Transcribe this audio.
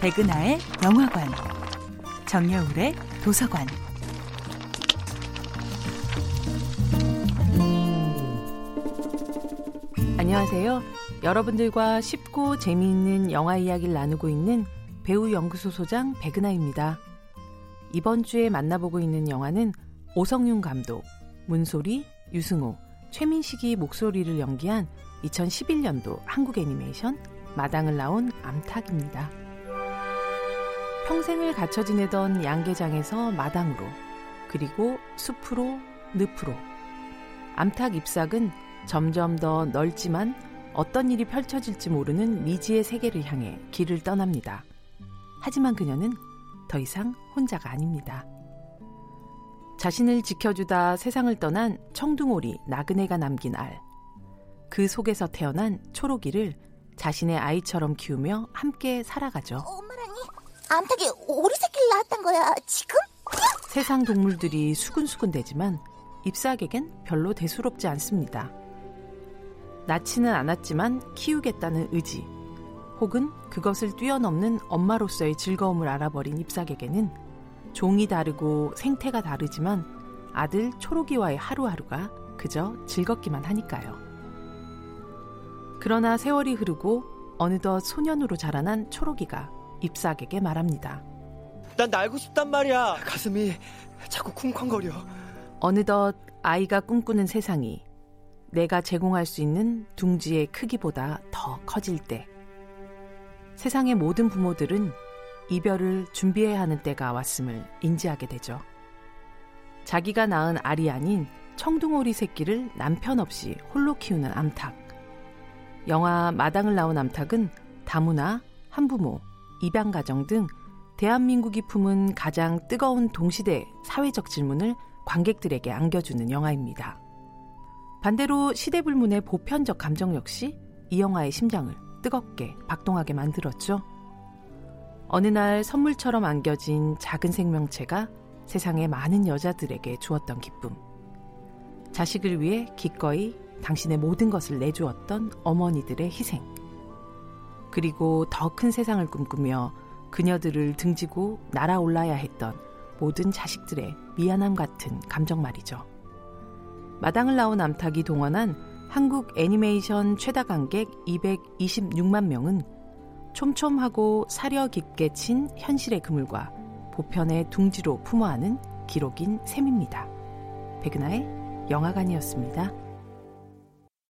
백은하의 영화관, 정여울의 도서관. 안녕하세요. 여러분들과 쉽고 재미있는 영화 이야기를 나누고 있는 배우 연구소 소장 백은하입니다. 이번 주에 만나보고 있는 영화는 오성윤 감독, 문소리, 유승호, 최민식이 목소리를 연기한 2011년도 한국 애니메이션 마당을 나온 암탉입니다. 평생을 갇혀 지내던 양계장에서 마당으로 그리고 숲으로 늪으로 암탉 잎삭은 점점 더 넓지만 어떤 일이 펼쳐질지 모르는 미지의 세계를 향해 길을 떠납니다. 하지만 그녀는 더 이상 혼자가 아닙니다. 자신을 지켜주다 세상을 떠난 청둥오리 나그네가 남긴 알. 그 속에서 태어난 초록이를 자신의 아이처럼 키우며 함께 살아가죠. 엄마라니, 암탉이 오리 새끼를 낳았단 거야, 지금? 세상 동물들이 수근수근대지만 잎사에겐 별로 대수롭지 않습니다. 낳지는 않았지만 키우겠다는 의지, 혹은 그것을 뛰어넘는 엄마로서의 즐거움을 알아버린 잎사에게는 종이 다르고 생태가 다르지만 아들 초록이와의 하루하루가 그저 즐겁기만 하니까요. 그러나 세월이 흐르고 어느덧 소년으로 자라난 초록이가 잎삭에게 말합니다. 난 날고 싶단 말이야. 가슴이 자꾸 쿵쾅거려. 어느덧 아이가 꿈꾸는 세상이 내가 제공할 수 있는 둥지의 크기보다 더 커질 때 세상의 모든 부모들은 이별을 준비해야 하는 때가 왔음을 인지하게 되죠. 자기가 낳은 알이 아닌 청둥오리 새끼를 남편 없이 홀로 키우는 암탉. 영화 마당을 나온 암탉은 다문화, 한부모, 입양 가정 등 대한민국이 품은 가장 뜨거운 동시대 사회적 질문을 관객들에게 안겨주는 영화입니다. 반대로 시대불문의 보편적 감정 역시 이 영화의 심장을 뜨겁게 박동하게 만들었죠. 어느 날 선물처럼 안겨진 작은 생명체가 세상의 많은 여자들에게 주었던 기쁨. 자식을 위해 기꺼이 당신의 모든 것을 내주었던 어머니들의 희생. 그리고 더 큰 세상을 꿈꾸며 그녀들을 등지고 날아올라야 했던 모든 자식들의 미안함 같은 감정 말이죠. 마당을 나온 암탉이 동원한 한국 애니메이션 최다 관객 226만 명은 촘촘하고 사려 깊게 친 현실의 그물과 보편의 둥지로 품어하는 기록인 셈입니다. 백은하의 영화관이었습니다.